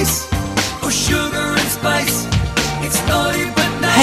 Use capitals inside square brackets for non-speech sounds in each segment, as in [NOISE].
Sugar and spice. It's but.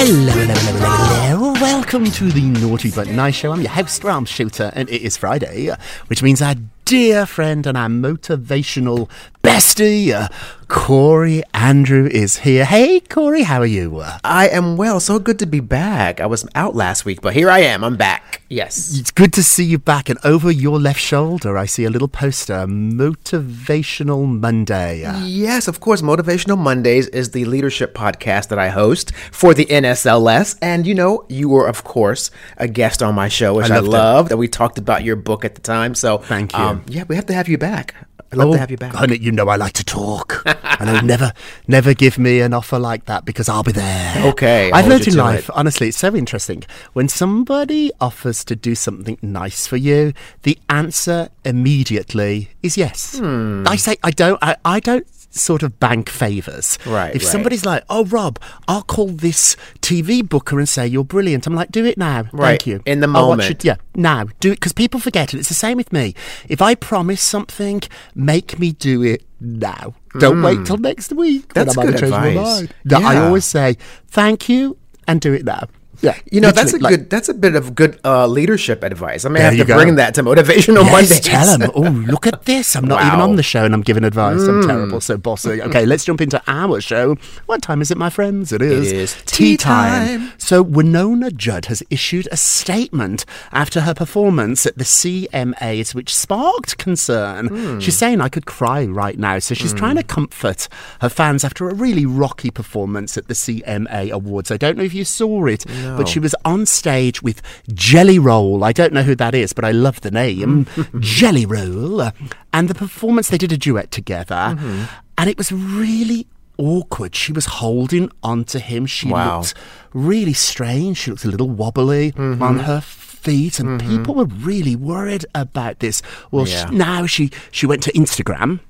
Hello, hello, hello, hello. Welcome to the Naughty But Nice Show. I'm your host, Rob Shooter, and it is Friday, which means our dear friend and our motivational bestie, uh, Corey Andrew, is here. Hey, Corey, how are you? I am well. So good to be back. I was out last week, but here I am. I'm back. Yes. It's good to see you back, and over your left shoulder, I see a little poster, Motivational Monday. Yes, of course. Motivational Mondays is the leadership podcast that I host for the NSLS. And you know, you were, of course, a guest on my show, which I, loved it. loved. We talked about your book at the time. So Thank you. Um, yeah, we have to have you back. I'd love to have you back. honey, you know I like to talk. and I'll never, [LAUGHS] never give me an offer like that because I'll be there. [LAUGHS] Okay, I've learned in life, it. honestly, it's so interesting. When somebody offers to do something nice for you, the answer immediately is yes. Hmm. I say, I don't, I, I don't sort of bank favors. Right, If right. somebody's like, oh, Rob, I'll call this TV booker and say you're brilliant. I'm like, do it now. Right, Thank you. in the moment. it- yeah, now do it because people forget it. It's the same with me. If I promise something, make me do it now. Don't hmm. wait till next week. when. That's I'm good advice. mind. Yeah, I always say thank you and do it now. Yeah, You know, that's a like- good. That's a bit of good uh, leadership advice. I may have to go. bring that to motivational Yes, Mondays. tell them. [LAUGHS] Oh, look at this! I'm not even on the show, and I'm giving advice. I'm terrible, so bossy. Okay, let's jump into our show. What time is it, my friends? It is. is tea tea time. time. So Wynonna Judd has issued a statement after her performance at the CMAs, which sparked concern. Hmm. She's saying I could cry right now, so she's trying to comfort her fans after a really rocky performance at the CMA Awards. I don't know if you saw it, but she was on stage with Jelly Roll. I don't know who that is, but I love the name [LAUGHS] Jelly Roll. And the performance, they did a duet together, and it was really awkward. She was holding onto him. She Wow. looked really strange. She looked a little wobbly Mm-hmm. on her feet, and people were really worried about this. Well, Yeah. now she she went to Instagram.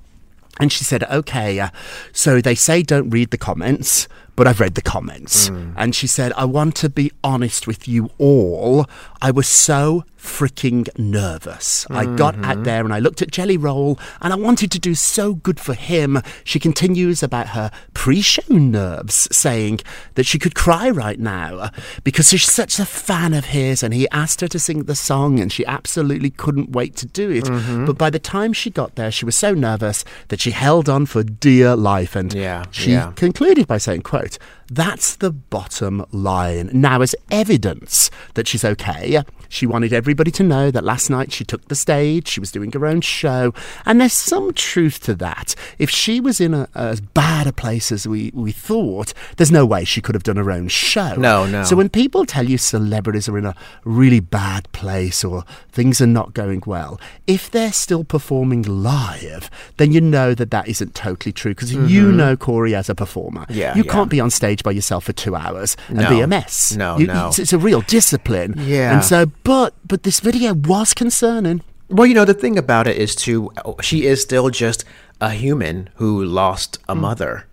And she said, okay, uh, so they say don't read the comments, but I've read the comments. Mm. And she said, I want to be honest with you all. I was so freaking nervous. I got Mm-hmm. out there and I looked at Jelly Roll and I wanted to do so good for him. She continues about her pre show nerves, saying that she could cry right now because she's such a fan of his and he asked her to sing the song and she absolutely couldn't wait to do it. Mm-hmm. But by the time she got there, she was so nervous that she held on for dear life and Yeah, she yeah. concluded by saying, quote, right that's the bottom line. Now, as evidence that she's okay, she wanted everybody to know that last night she took the stage, she was doing her own show, and there's some truth to that. If she was in a, as bad a place as we, we thought, there's no way she could have done her own show. No, no. So when people tell you celebrities are in a really bad place or things are not going well, if they're still performing live, then you know that that isn't totally true because you know Corey as a performer. Mm-hmm. Yeah, you yeah. can't be on stage stage by yourself for two hours and No. be a mess. No, You- no. It's, it's a real discipline. Yeah. And so, but but this video was concerning. Well, you know, the thing about it is too, she is still just a human who lost a mm. mother.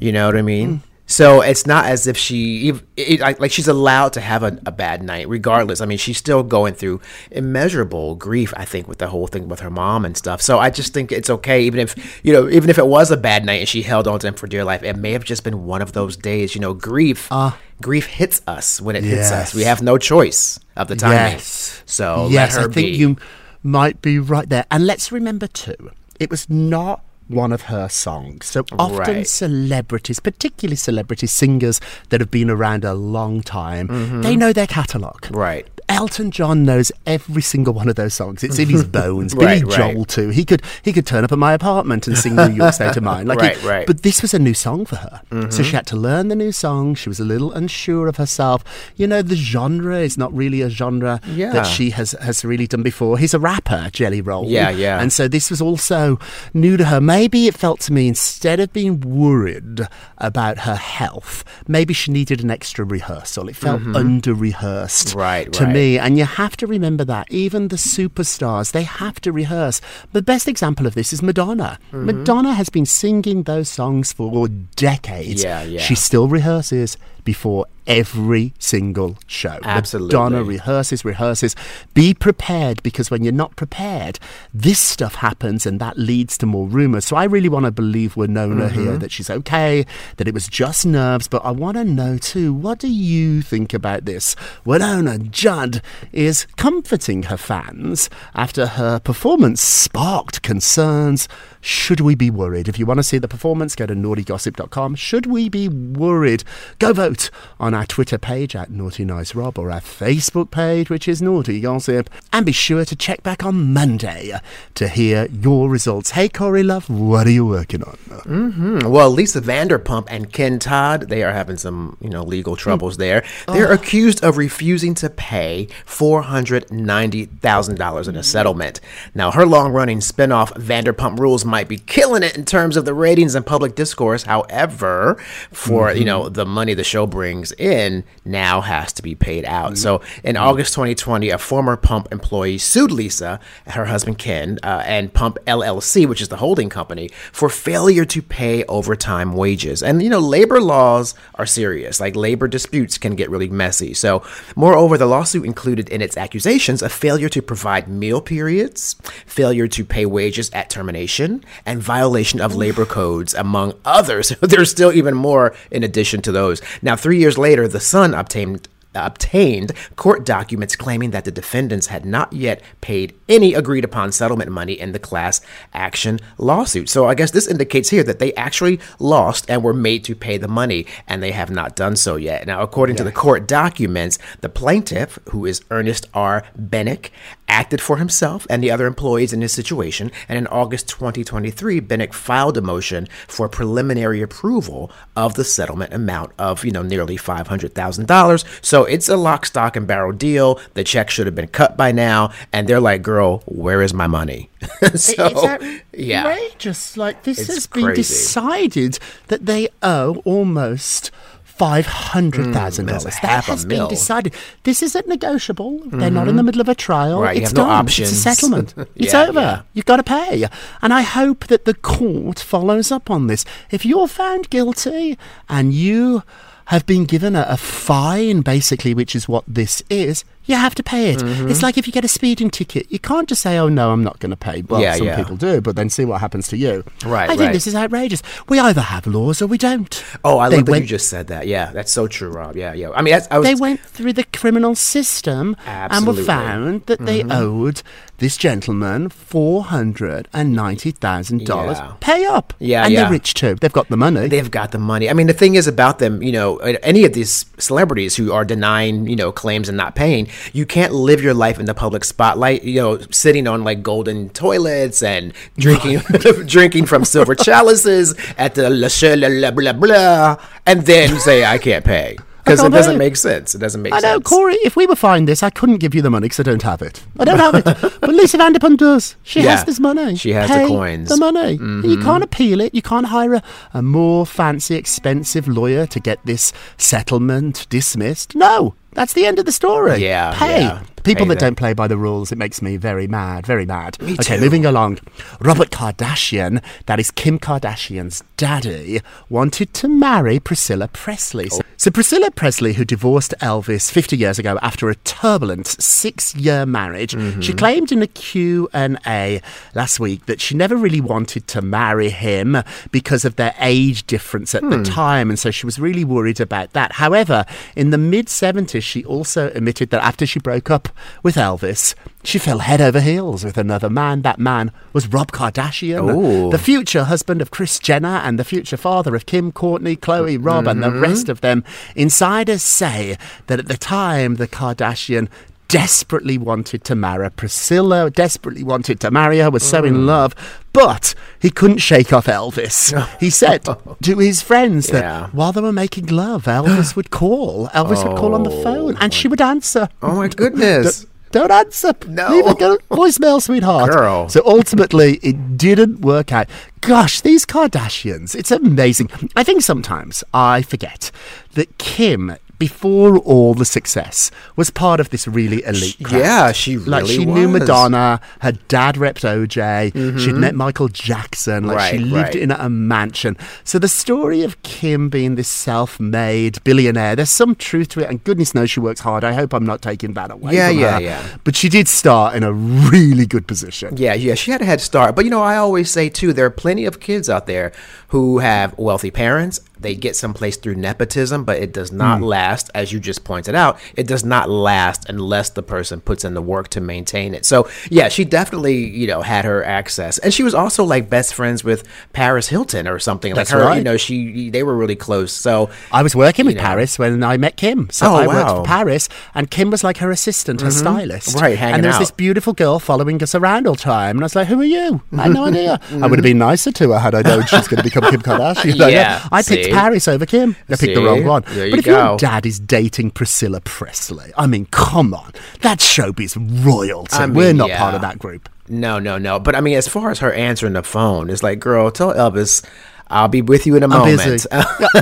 You know what I mean? Mm. So it's not as if she, it, like, she's allowed to have a, a bad night, regardless. I mean, she's still going through immeasurable grief. I think with the whole thing with her mom and stuff. So I just think it's okay, even if you know, even if it was a bad night and she held on to him for dear life, it may have just been one of those days. You know, grief, uh. grief hits us when it hits us. We have no choice of the timing. Yes. So yes, let her I think be. you might be right there. And let's remember too, it was not one of her songs. So often Right. celebrities, particularly celebrity singers that have been around a long time, they know their catalogue. Mm-hmm. Right. Elton John knows every single one of those songs. It's in his [LAUGHS] bones. Right, Billy right. Joel too. He could he could turn up at my apartment and sing New York State of Mind. Like Right, he- right. But this was a new song for her, so she had to learn the new song. She was a little unsure of herself. You know, the genre is not really a genre Yeah. that she has has really done before. He's a rapper, Jelly Roll. Yeah, yeah. And so this was also new to her. Maybe it felt to me instead of being worried about her health, maybe she needed an extra rehearsal. It felt under rehearsed Mm-hmm. Right, to right. me. And you have to remember that. Even the superstars, they have to rehearse. The best example of this is Madonna. Mm-hmm. Madonna has been singing those songs for decades. Yeah, yeah. She still rehearses before every single show. Absolutely. Madonna rehearses, rehearses. Be prepared because when you're not prepared, this stuff happens and that leads to more rumors. So I really want to believe Wynonna here Mm-hmm. that she's okay, that it was just nerves. But I want to know too, what do you think about this? Wynonna Judd is comforting her fans after her performance sparked concerns. Should we be worried? If you want to see the performance, go to naughtygossip.com. Should we be worried? Go vote on our Twitter page at Naughty Nice Rob or our Facebook page, which is Naughty Gossip. And be sure to check back on Monday to hear your results. Hey, Corey Love, what are you working on? Mm-hmm. Well, Lisa Vanderpump and Ken Todd, they are having some, you know, legal hmm. troubles there. They're oh. accused of refusing to pay $490,000 in a settlement. Now, her long-running spin-off Vanderpump Rules might be killing it in terms of the ratings and public discourse. However, for, you mm-hmm. know, the money the show brings in now has to be paid out. Mm-hmm. So, in mm-hmm. August 2020, a former Pump employee sued Lisa, her husband Ken, uh, and Pump LLC, which is the holding company, for failure to pay overtime wages. And you know, labor laws are serious. Like labor disputes can get really messy. So, moreover, the lawsuit included in its accusations a failure to provide meal periods, failure to pay wages at termination, and violation of labor codes, among others. [LAUGHS] There's still even more in addition to those. Now, three years later, the Sun obtained obtained court documents claiming that the defendants had not yet paid any agreed upon settlement money in the class action lawsuit. So I guess this indicates here that they actually lost and were made to pay the money and they have not done so yet. Now, according to the court documents, the plaintiff, who is Ernest R. Bennick, acted for himself and the other employees in this situation. And in August 2023, Bennick filed a motion for preliminary approval of the settlement amount of, you know, nearly $500,000. So it's a lock, stock, and barrel deal. The check should have been cut by now. And they're like, girl, where is my money? [LAUGHS] so, it's yeah. outrageous. Like this It's has been crazy. decided that they owe almost five hundred thousand mm, dollars. That has mil. been decided. This isn't negotiable. They're not in the middle of a trial. Mm-hmm. Right, It's no done. options. It's a settlement. [LAUGHS] It's Yeah, over. yeah. You've got to pay. And I hope that the court follows up on this. If you're found guilty and you have been given a, a fine, basically, which is what this is, you have to pay it. Mm-hmm. It's like if you get a speeding ticket, you can't just say, "Oh no, I'm not going to pay." Well, Yeah, some yeah. people do, but then see what happens to you. Right, I think right. this is outrageous. We either have laws or we don't. Oh, I They love that went- you just said that. Yeah, that's so true, Rob. Yeah, yeah. I mean, that's, I was, They went through the criminal system Absolutely. and were found that they Mm-hmm. owed this gentleman four hundred and ninety thousand dollars. Pay up. Yeah, and yeah. they're rich too. They've got the money. They've got the money. I mean, the thing is about them, you know, any of these celebrities who are denying, you know, claims and not paying, you can't live your life in the public spotlight, you know, sitting on like golden toilets and drinking [LAUGHS] drinking from silver [LAUGHS] chalices at the la, la, la blah blah and then say I can't pay. because it doesn't make sense. It doesn't make I sense. I know, Corey. If we were fine this, I couldn't give you the money because I don't have it. I don't have it. [LAUGHS] but Lisa Vanderpump does. She Yeah, has this money. she has the coins. Mm-hmm. The money. And You can't appeal it. You can't hire a, a more fancy, expensive lawyer to get this settlement dismissed. No. That's the end of the story. Yeah, Pay. yeah. People that don't play by the rules, it makes me very mad, very mad. Me okay, too. moving along. Robert Kardashian, that is Kim Kardashian's daddy, wanted to marry Priscilla Presley. Oh. So Priscilla Presley, who divorced Elvis 50 years ago after a turbulent six-year marriage, Mm-hmm. she claimed in a Q&A last week that she never really wanted to marry him because of their age difference at Hmm. the time, and so she was really worried about that. However, in the mid-70s, she also admitted that after she broke up with Elvis, she fell head over heels with another man. That man was Rob Kardashian, Ooh. the future husband of Kris Jenner and the future father of Kim, Kourtney, Khloé, Rob, and Mm-hmm. the rest of them. Insiders say that at the time, the Kardashian desperately wanted to marry Priscilla, desperately wanted to marry her, was so Mm. in love, but he couldn't shake off Elvis. [LAUGHS] He said to his friends that Yeah. while they were making love, Elvis [GASPS] would call. Elvis would call on the phone and she would answer. Oh my goodness. [LAUGHS] Don't answer. No. Leave go. [LAUGHS] Voicemail, sweetheart. Girl. So ultimately, it didn't work out. Gosh, these Kardashians, it's amazing. I think sometimes I forget that Kim, before all the success, was part of this really elite crowd. yeah, she Like, really she knew. Madonna, her dad repped OJ, mm-hmm. she'd met Michael Jackson, like, she lived right. in a mansion. So the story of Kim being this self made billionaire, there's some truth to it, and goodness knows she works hard. I hope I'm not taking that away Yeah, yeah, her. yeah. But she did start in a really good position. Yeah, yeah, she had a head start. But you know, I always say too, there are plenty of kids out there who have wealthy parents. They get someplace through nepotism, but it does not last, as you just pointed out. It does not last unless the person puts in the work to maintain it. So yeah, she definitely, you know, had her access. And she was also like best friends with Paris Hilton or something. That's like her, you know, she they were really close. So I was working with know. Paris when I met Kim. So Oh, I worked wow. Mm-hmm. for Paris, and Kim was like her assistant, her stylist. Right, hanging And there was this beautiful girl following us around all the time. And I was like, Who are you? I had no [LAUGHS] idea. Mm-hmm. I would have been nicer to her had I known she's going to become Kim Kardashian. [LAUGHS] Yeah, I picked see? Paris over Kim. I picked the wrong one. There you but if go. your dad is dating Priscilla Presley, I mean, come on. That's showbiz royalty. I We're not yeah. part of that group. No, no, no. But I mean, as far as her answering the phone, it's like, girl, tell Elvis, I'll be with you in a I'm moment.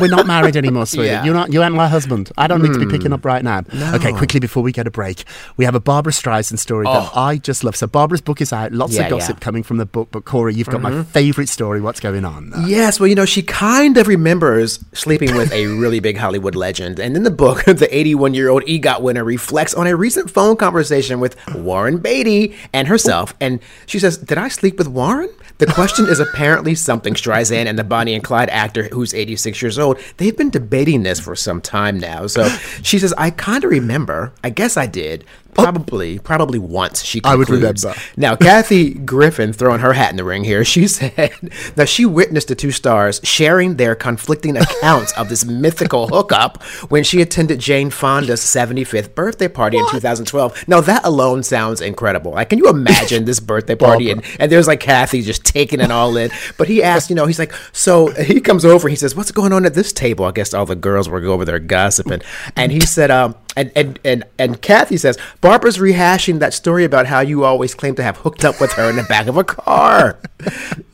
We're not married anymore, [LAUGHS] sweetie. Yeah. You're not. You aren't my husband. I don't need to be hmm. picking up right now. Okay, quickly before we get a break, we have a Barbra Streisand story that oh. I just love. So Barbra's book is out. Lots Oh. Yeah, of gossip yeah. coming from the book. But Corey, you've got my mm-hmm. favourite story. What's going on? There? Yes, well, you know, she kind of remembers sleeping with a really big Hollywood legend. And in the book, [LAUGHS] the 81 year old EGOT winner reflects on a recent phone conversation with Warren Beatty and herself. And she says, Did I sleep with Warren? The question is apparently something Streisand and the Bonnie and Clyde actor, who's 86 years old, they've been debating this for some time now. So [LAUGHS] she says, I kind of remember. I guess I did. Probably, probably once. She I would concludes. remember. Now, Kathy Griffin throwing her hat in the ring here. [LAUGHS] She said that she witnessed the two stars sharing their conflicting accounts of this [LAUGHS] mythical hookup when she attended Jane Fonda's 75th birthday party in 2012. Now, that alone sounds incredible. Like, can you imagine this birthday party? And, and there's like Kathy just taking it all in. But he asked, you know, he's like, so he comes over, he says, What's going on at this table? I guess all the girls were over there gossiping. And he said, um, and, and, and, and Kathy says, Barbra's rehashing that story about how you always claim to have hooked up with her in the back of a car.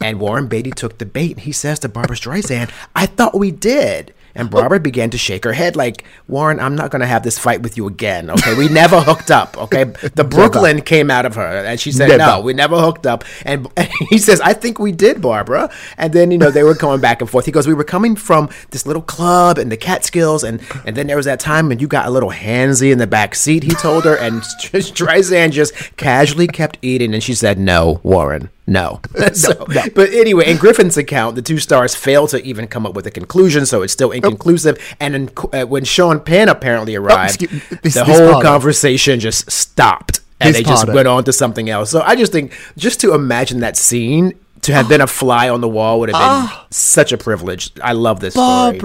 and Warren Beatty took the bait. He says to Barbra Streisand, I thought we did. And Barbra began to shake her head like, Warren, I'm not going to have this fight with you again. Okay. We never hooked up. Okay. The Brooklyn came out of her. And she said, no, we never hooked up. And, and he says, I think we did, Barbra. And then, you know, they were going back and forth. He goes, we were coming from this little club in the Catskills. And, and then there was that time when you got a little handsy in the back seat, he told her. And [LAUGHS] Streisand just casually kept eating. And she said, no, Warren. [LAUGHS] No. so, But anyway, in Griffin's account, the two stars failed to even come up with a conclusion, so it's still inconclusive. And in, uh, when Sean Penn apparently arrived, excuse- this- the this whole of- conversation just stopped, and This they just went on to something else. So I just think, just to imagine that scene, to have been a fly on the wall would have been such a privilege. I love this story.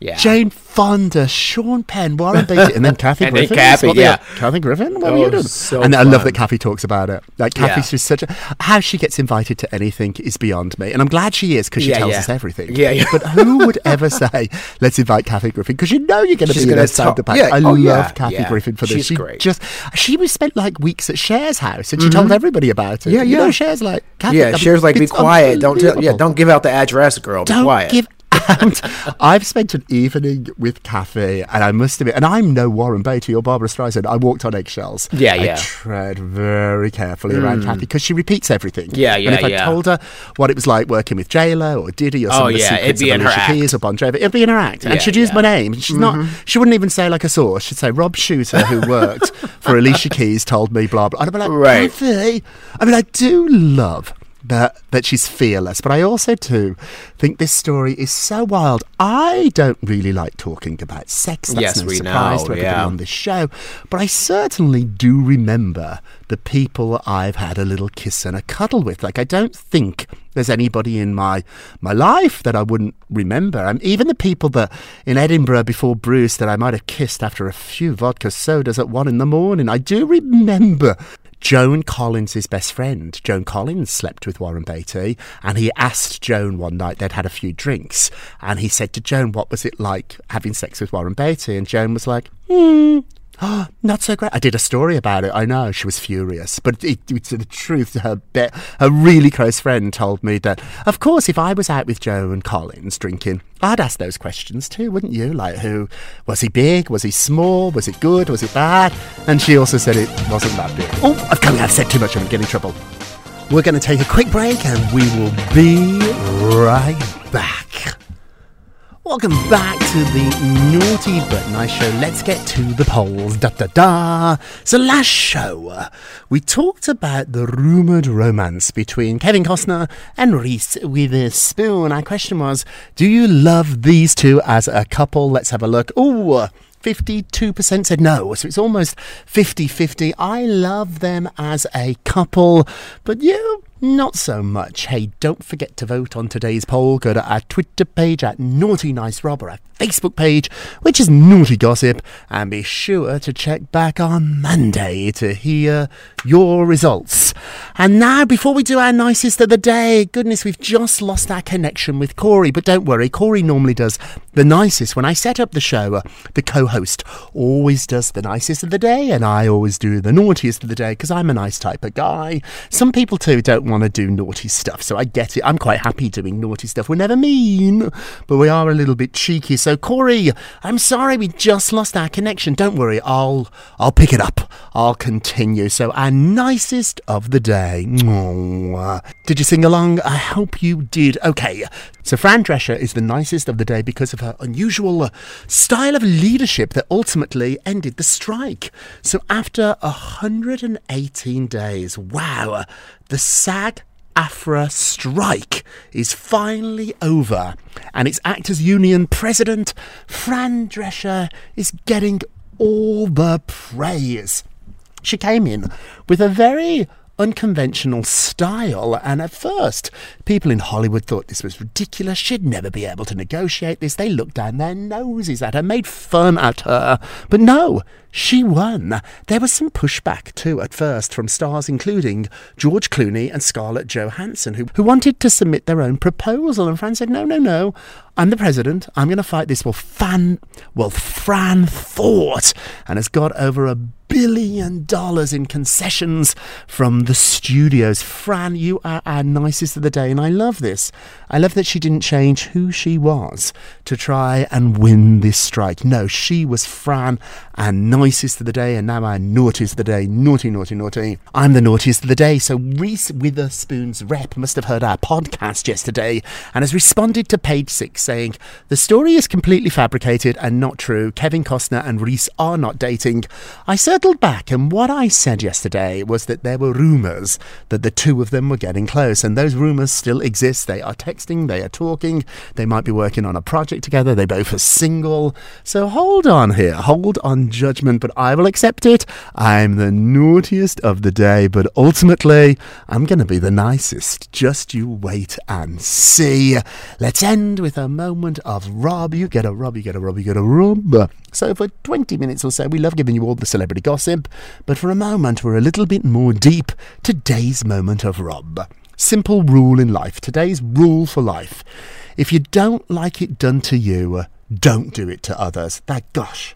Barbra, Yeah. Jane Fonda, Sean Penn, Warren Beatty, and then Kathy [LAUGHS] And then Griffin. Kathy, What the- yeah. Kathy Griffin. What Oh, were you doing? so and I love that Kathy talks about it. Like Kathy's Yeah. just such a how she gets invited to anything is beyond me, and I'm glad she is because she Yeah, tells yeah. us everything. Yeah, yeah. But who would ever [LAUGHS] say, "Let's invite Kathy Griffin"? Because you know you're going to be in gonna a stand up talk- act. yeah, I oh, love yeah, Kathy yeah. Griffin for this. She's she great. Just she was spent like weeks at Cher's house, and she told everybody about it. Mm-hmm. Yeah, You know, Cher's like, Kathy, Yeah, I mean, Cher's like, be quiet. Don't tell. Yeah, don't give out the address, girl. Be don't quiet. give out. [LAUGHS] I've spent an evening with Kathy, and I must admit, and I'm no Warren Beatty or Barbra Streisand. I walked on eggshells. Yeah, I yeah. tread very carefully around hmm. Kathy because she repeats everything. Yeah, yeah. And yeah, if I yeah. told her what it was like working with J Lo or Diddy or oh, some Oh, of the yeah, secrets be of Alicia act. Keys or Bon Jovi, it'd be in her act, and she'd use yeah. my name. She's not. Mm-hmm. She wouldn't even say like a source. She'd say Rob Shooter, who worked for Alicia [LAUGHS] Keys, told me blah blah. And I'd be like, Right. Kathy. I mean, I do love that that she's fearless, but I also too think this story is so wild. I don't really like talking about sex. That's Yes, no we surprise know, to everybody yeah. on this show, but I certainly do remember the people I've had a little kiss and a cuddle with. Like I don't think there's anybody in my my life that I wouldn't remember. Um, even the people that in Edinburgh before Bruce that I might have kissed after a few vodka sodas at one in the morning. I do remember Joan Collins' best friend. Joan Collins slept with Warren Beatty, and he asked Joan one night, they'd had a few drinks, and he said to Joan, What was it like having sex with Warren Beatty? And Joan was like, Hmm. Oh, [GASPS] not so great. I did a story about it. I know she was furious, but it, it's the truth. Her be- her really close friend told me that, of course, if I was out with Joan Collins drinking, I'd ask those questions too, wouldn't you? Like, who was he big? Was he small? Was it good? Was it bad? And she also said it wasn't that big. Oh, I've come. I've said too much. I'm getting in trouble. We're going to take a quick break, and we will be right back. Welcome back to the Naughty But Nice Show. Let's get to the polls. Da da da. So last show, uh, we talked about the rumoured romance between Kevin Costner and Reese Witherspoon. Our question was, do you love these two as a couple? Let's have a look. Ooh. 52% said no, so it's almost 50 50. I love them as a couple, but you, not so much. Hey, don't forget to vote on today's poll. Go to our Twitter page at Naughty Nice Rob or our Facebook page, which is Naughty Gossip, and be sure to check back on Monday to hear your results. And now, before we do our nicest of the day, goodness, we've just lost our connection with Corey, but don't worry, Corey normally does the nicest. When I set up the show, uh, the co host always does the nicest of the day, and I always do the naughtiest of the day because I'm a nice type of guy. Some people too don't want to do naughty stuff, so I get it. I'm quite happy doing naughty stuff. We're never mean, but we are a little bit cheeky. So, Corey, I'm sorry we just lost our connection. Don't worry, I'll I'll pick it up. I'll continue. So, our nicest of the day. Did you sing along? I hope you did. Okay, so Fran Drescher is the nicest of the day because of her unusual uh, style of leadership that ultimately ended the strike. So, after 118 days, wow, the SAG AFTRA strike is finally over, and its Actors Union president, Fran Drescher, is getting all the praise. She came in with a very unconventional style, and at first, people in Hollywood thought this was ridiculous. She'd never be able to negotiate this. They looked down their noses at her, made fun at her. But no, she won. There was some pushback too at first from stars including George Clooney and Scarlett Johansson, who, who wanted to submit their own proposal. And Fran said, No, no, no. I'm the president. I'm going to fight this. Well, Fan, well, Fran thought and has got over a billion dollars in concessions from the studios. Fran, you are our nicest of the day, and I love this. I love that she didn't change who she was to try and win this strike. No, she was Fran, our nicest of the day, and now our naughtiest of the day. Naughty, naughty, naughty. I'm the naughtiest of the day. So Reese Witherspoon's rep must have heard our podcast yesterday and has responded to page six saying, The story is completely fabricated and not true. Kevin Costner and Reese are not dating. I circled back, and what I said yesterday was that there were rumours that the two of them were getting close, and those rumours still exist. They are texting, they are talking, they might be working on a project together, they both are single. So hold on here, hold on judgment, but I will accept it. I'm the naughtiest of the day, but ultimately, I'm going to be the nicest. Just you wait and see. Let's end with a moment of Rob. You get a Rob, you get a Rob, you get a Rob. So, for 20 minutes or so, we love giving you all the celebrity gossip, but for a moment, we're a little bit more deep. Today's moment of Rob. Simple rule in life. Today's rule for life. If you don't like it done to you, don't do it to others. That, gosh,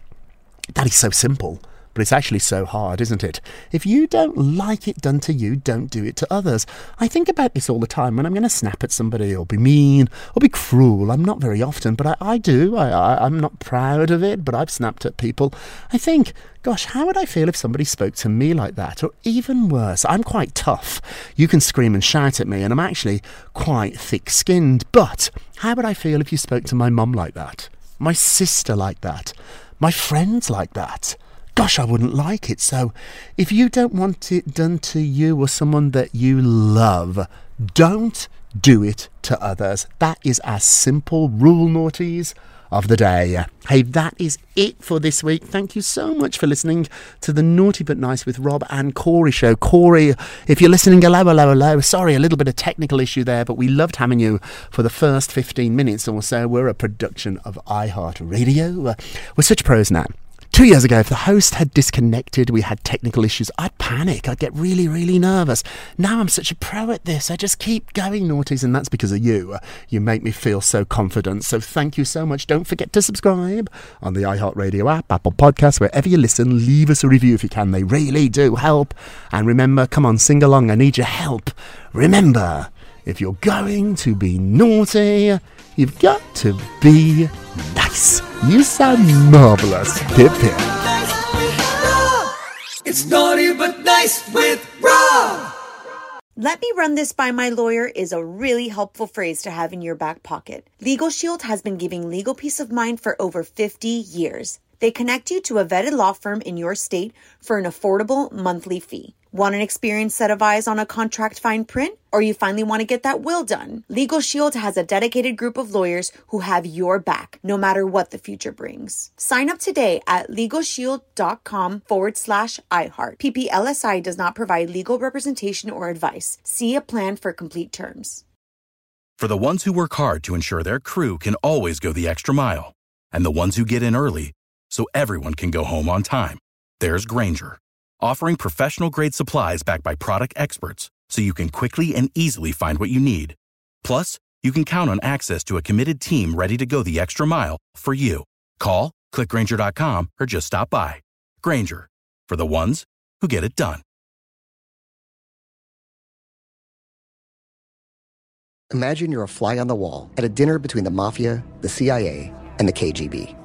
that is so simple. But it's actually so hard, isn't it? If you don't like it done to you, don't do it to others. I think about this all the time when I'm going to snap at somebody or be mean or be cruel. I'm not very often, but I, I do. I, I, I'm not proud of it, but I've snapped at people. I think, gosh, how would I feel if somebody spoke to me like that? Or even worse, I'm quite tough. You can scream and shout at me, and I'm actually quite thick skinned. But how would I feel if you spoke to my mum like that? My sister like that? My friends like that? gosh, I wouldn't like it. So if you don't want it done to you or someone that you love, don't do it to others. That is a simple rule, naughties of the day. Hey, that is it for this week. Thank you so much for listening to the Naughty But Nice with Rob and Corey show. Corey, if you're listening, hello, hello, hello. Sorry, a little bit of technical issue there, but we loved having you for the first 15 minutes or so. We're a production of iHeartRadio. We're such pros now. Two years ago, if the host had disconnected, we had technical issues, I'd panic. I'd get really, really nervous. Now I'm such a pro at this. I just keep going, naughties, and that's because of you. You make me feel so confident. So thank you so much. Don't forget to subscribe on the iHeartRadio app, Apple Podcasts, wherever you listen. Leave us a review if you can. They really do help. And remember, come on, sing along. I need your help. Remember, if you're going to be naughty, you've got to be nice. You sound marvelous. Pip pip. It's naughty but nice with Rob. Let me run this by my lawyer is a really helpful phrase to have in your back pocket. Legal Shield has been giving legal peace of mind for over 50 years. They connect you to a vetted law firm in your state for an affordable monthly fee. Want an experienced set of eyes on a contract fine print? Or you finally want to get that will done? Legal Shield has a dedicated group of lawyers who have your back, no matter what the future brings. Sign up today at LegalShield.com forward slash iHeart. PPLSI does not provide legal representation or advice. See a plan for complete terms. For the ones who work hard to ensure their crew can always go the extra mile, and the ones who get in early so everyone can go home on time, there's Grainger offering professional grade supplies backed by product experts so you can quickly and easily find what you need. Plus, you can count on access to a committed team ready to go the extra mile for you. Call, clickgrainger.com, or just stop by. Grainger, for the ones who get it done. Imagine you're a fly on the wall at a dinner between the mafia, the CIA, and the KGB.